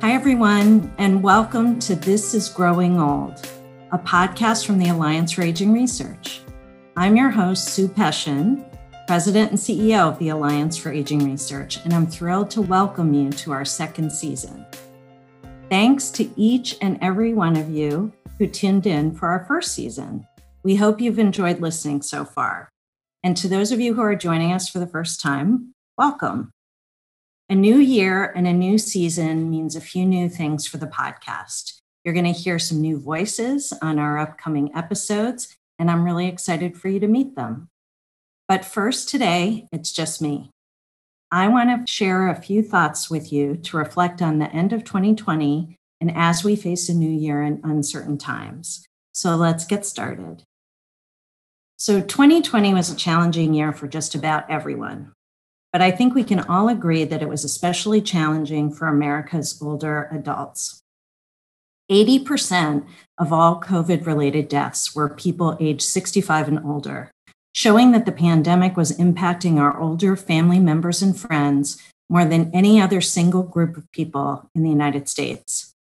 Hi, everyone, and welcome to This is Growing Old, a podcast from the Alliance for Aging Research. I'm your host, Sue Peschin, President and CEO of the Alliance for Aging Research, and I'm thrilled to welcome you to our second season. Thanks to each and every one of you who tuned in for our first season. We hope you've enjoyed listening so far. And to those of you who are joining us for the first time, welcome. A new year and a new season means a few new things for the podcast. You're going to hear some new voices on our upcoming episodes, and I'm really excited for you to meet them. But first, today, it's just me. I want to share a few thoughts with you to reflect on the end of 2020 and as we face a new year in uncertain times. So let's get started. So, 2020 was a challenging year for just about everyone. But I think we can all agree that it was especially challenging for America's older adults. 80% of all COVID related deaths were people aged 65 and older, showing that the pandemic was impacting our older family members and friends more than any other single group of people in the United States.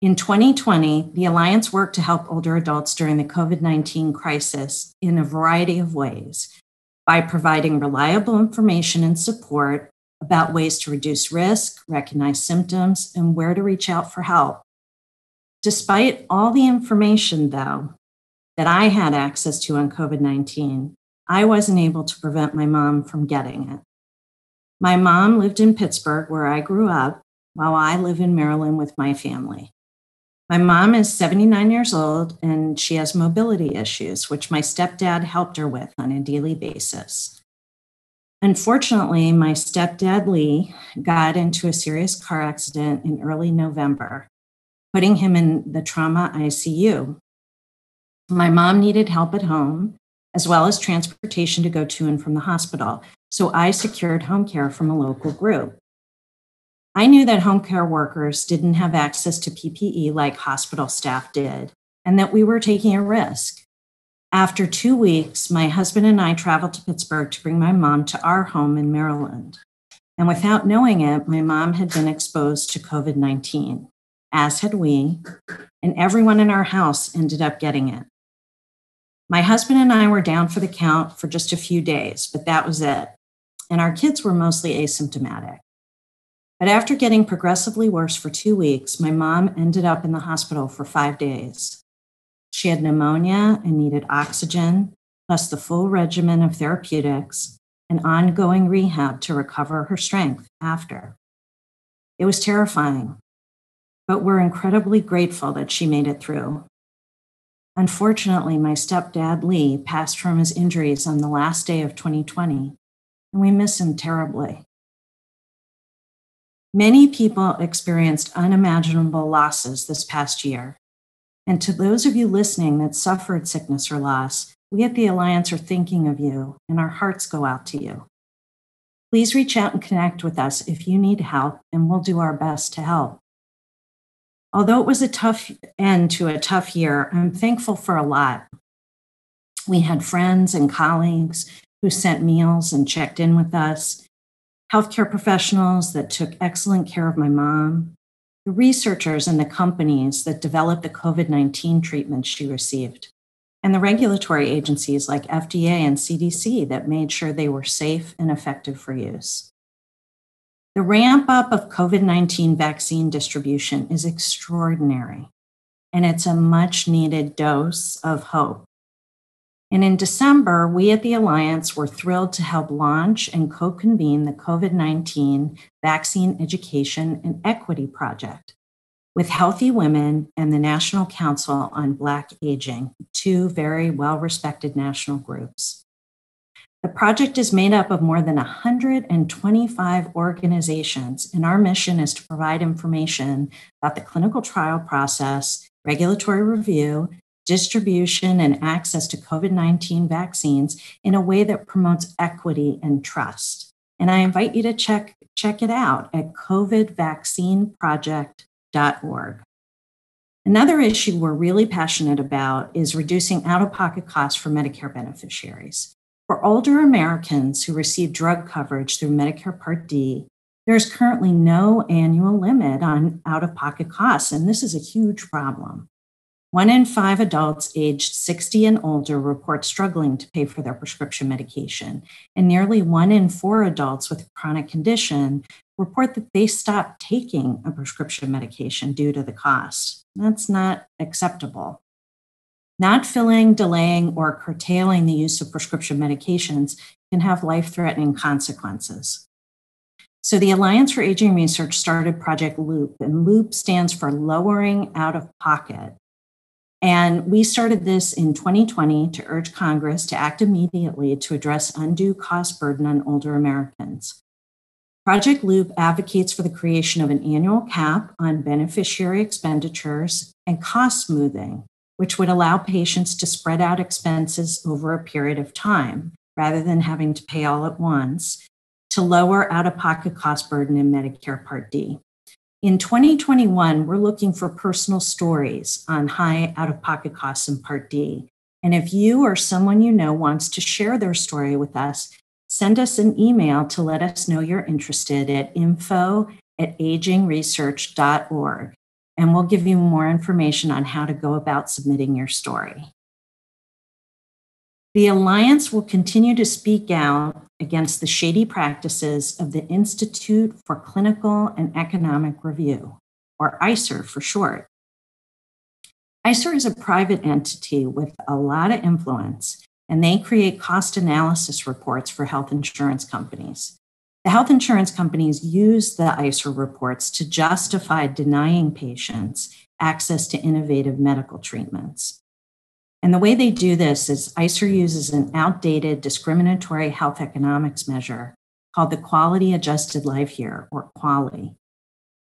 In 2020, the Alliance worked to help older adults during the COVID 19 crisis in a variety of ways, by providing reliable information and support about ways to reduce risk, recognize symptoms, and where to reach out for help. Despite all the information, though, that I had access to on COVID 19, I wasn't able to prevent my mom from getting it. My mom lived in Pittsburgh, where I grew up, while I live in Maryland with my family. My mom is 79 years old and she has mobility issues, which my stepdad helped her with on a daily basis. Unfortunately, my stepdad Lee got into a serious car accident in early November, putting him in the trauma ICU. My mom needed help at home, as well as transportation to go to and from the hospital. So I secured home care from a local group. I knew that home care workers didn't have access to PPE like hospital staff did, and that we were taking a risk. After two weeks, my husband and I traveled to Pittsburgh to bring my mom to our home in Maryland. And without knowing it, my mom had been exposed to COVID 19, as had we, and everyone in our house ended up getting it. My husband and I were down for the count for just a few days, but that was it. And our kids were mostly asymptomatic. But after getting progressively worse for two weeks, my mom ended up in the hospital for five days. She had pneumonia and needed oxygen, plus the full regimen of therapeutics and ongoing rehab to recover her strength after. It was terrifying, but we're incredibly grateful that she made it through. Unfortunately, my stepdad, Lee, passed from his injuries on the last day of 2020, and we miss him terribly. Many people experienced unimaginable losses this past year. And to those of you listening that suffered sickness or loss, we at the Alliance are thinking of you and our hearts go out to you. Please reach out and connect with us if you need help, and we'll do our best to help. Although it was a tough end to a tough year, I'm thankful for a lot. We had friends and colleagues who sent meals and checked in with us healthcare professionals that took excellent care of my mom, the researchers and the companies that developed the COVID 19 treatments she received, and the regulatory agencies like FDA and CDC that made sure they were safe and effective for use. The ramp up of COVID 19 vaccine distribution is extraordinary, and it's a much needed dose of hope and in December, we at the Alliance were thrilled to help launch and co convene the COVID 19 Vaccine Education and Equity Project with Healthy Women and the National Council on Black Aging, two very well respected national groups. The project is made up of more than 125 organizations, and our mission is to provide information about the clinical trial process, regulatory review, distribution and access to COVID 19 vaccines in a way that promotes equity and trust. And I invite you to check, check it out at covidvaccineproject.org. Another issue we're really passionate about is reducing out of pocket costs for Medicare beneficiaries. For older Americans who receive drug coverage through Medicare Part D, There's currently no annual limit on out of pocket costs, and this is a huge problem. One in five adults aged 60 and older report struggling to pay for their prescription medication, and nearly one in four adults with a chronic condition report that they stopped taking a prescription medication due to the cost. That's not acceptable. Not filling, delaying, or curtailing the use of prescription medications can have life threatening consequences. So, the Alliance for Aging Research started Project LOOP, and LOOP stands for Lowering Out of Pocket. And we started this in 2020 to urge Congress to act immediately to address undue cost burden on older Americans. Project Loop advocates for the creation of an annual cap on beneficiary expenditures and cost smoothing, which would allow patients to spread out expenses over a period of time rather than having to pay all at once to lower out of pocket cost burden in Medicare Part D. In 2021, we're looking for personal stories on high out of pocket costs in Part D. And if you or someone you know wants to share their story with us, send us an email to let us know you're interested at info at agingresearch.org. And we'll give you more information on how to go about submitting your story. The Alliance will continue to speak out against the shady practices of the Institute for Clinical and Economic Review, or ICER for short. ICER is a private entity with a lot of influence and they create cost analysis reports for health insurance companies. The health insurance companies use the ICER reports to justify denying patients access to innovative medical treatments. And the way they do this is ICER uses an outdated discriminatory health economics measure called the Quality Adjusted Life Year, or QALY.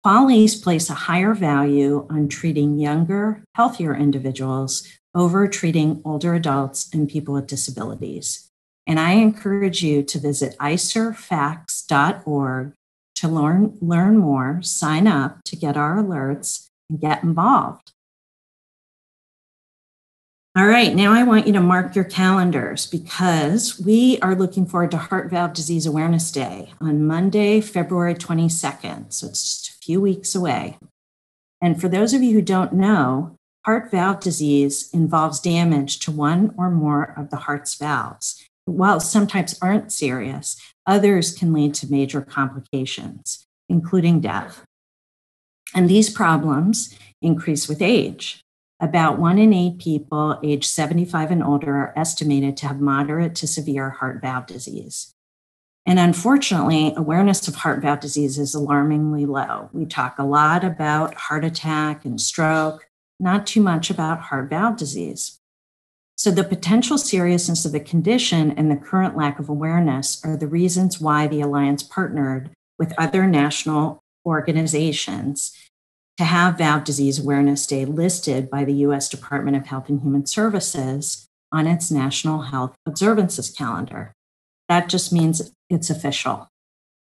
QALYs place a higher value on treating younger, healthier individuals over treating older adults and people with disabilities. And I encourage you to visit icerfacts.org to learn, learn more, sign up to get our alerts, and get involved. All right, now I want you to mark your calendars because we are looking forward to Heart Valve Disease Awareness Day on Monday, February 22nd. So it's just a few weeks away. And for those of you who don't know, Heart valve disease involves damage to one or more of the heart's valves. While some types aren't serious, others can lead to major complications, including death. And these problems increase with age. About one in eight people aged 75 and older are estimated to have moderate to severe heart valve disease. And unfortunately, awareness of heart valve disease is alarmingly low. We talk a lot about heart attack and stroke, not too much about heart valve disease. So, the potential seriousness of the condition and the current lack of awareness are the reasons why the Alliance partnered with other national organizations to have Valve Disease Awareness Day listed by the US Department of Health and Human Services on its National Health Observances calendar. That just means it's official.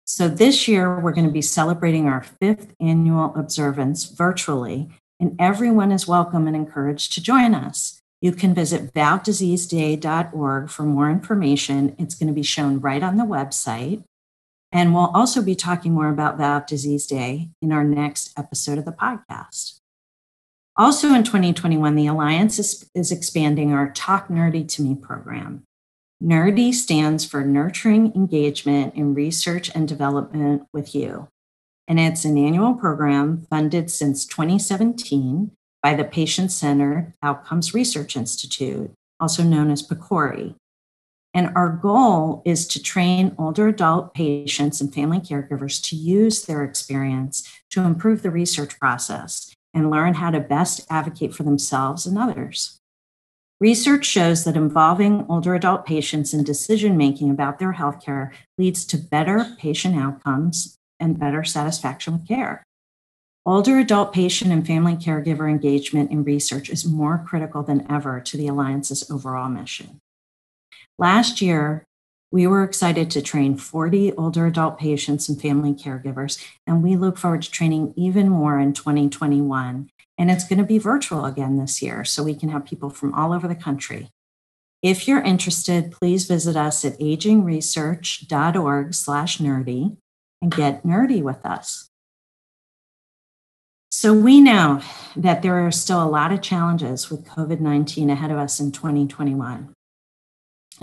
So this year, we're going to be celebrating our fifth annual observance virtually and everyone is welcome and encouraged to join us. You can visit valvediseaseday.org for more information. It's going to be shown right on the website. And we'll also be talking more about Valve Disease Day in our next episode of the podcast. Also in 2021, the Alliance is, is expanding our Talk Nerdy to Me program. Nerdy stands for Nurturing Engagement in Research and Development with You and it's an annual program funded since 2017 by the Patient Centered Outcomes Research Institute, also known as PCORI. And our goal is to train older adult patients and family caregivers to use their experience to improve the research process and learn how to best advocate for themselves and others. Research shows that involving older adult patients in decision making about their healthcare leads to better patient outcomes and better satisfaction with care. Older adult patient and family caregiver engagement in research is more critical than ever to the Alliance's overall mission. Last year, we were excited to train 40 older adult patients and family caregivers, and we look forward to training even more in 2021. And it's going to be virtual again this year, so we can have people from all over the country. If you're interested, please visit us at agingresearch.org slash nerdy and get nerdy with us. So, we know that there are still a lot of challenges with COVID 19 ahead of us in 2021.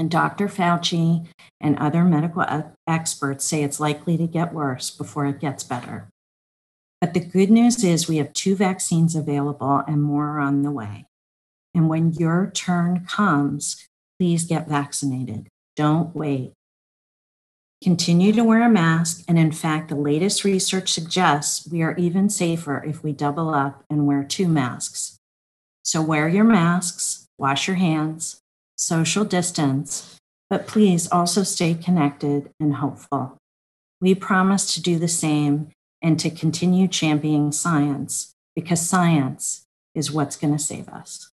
And Dr. Fauci and other medical experts say it's likely to get worse before it gets better. But the good news is we have two vaccines available and more are on the way. And when your turn comes, please get vaccinated. Don't wait. Continue to wear a mask. And in fact, the latest research suggests we are even safer if we double up and wear two masks. So wear your masks, wash your hands, social distance, but please also stay connected and hopeful. We promise to do the same and to continue championing science because science is what's going to save us.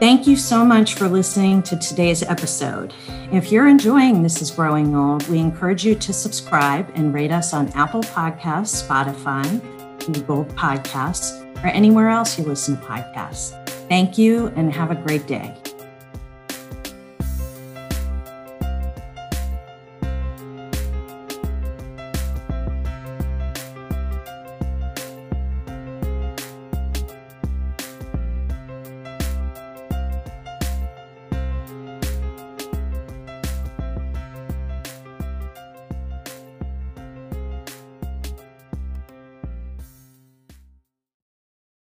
Thank you so much for listening to today's episode. If you're enjoying This is Growing Old, we encourage you to subscribe and rate us on Apple Podcasts, Spotify, Google Podcasts, or anywhere else you listen to podcasts. Thank you and have a great day.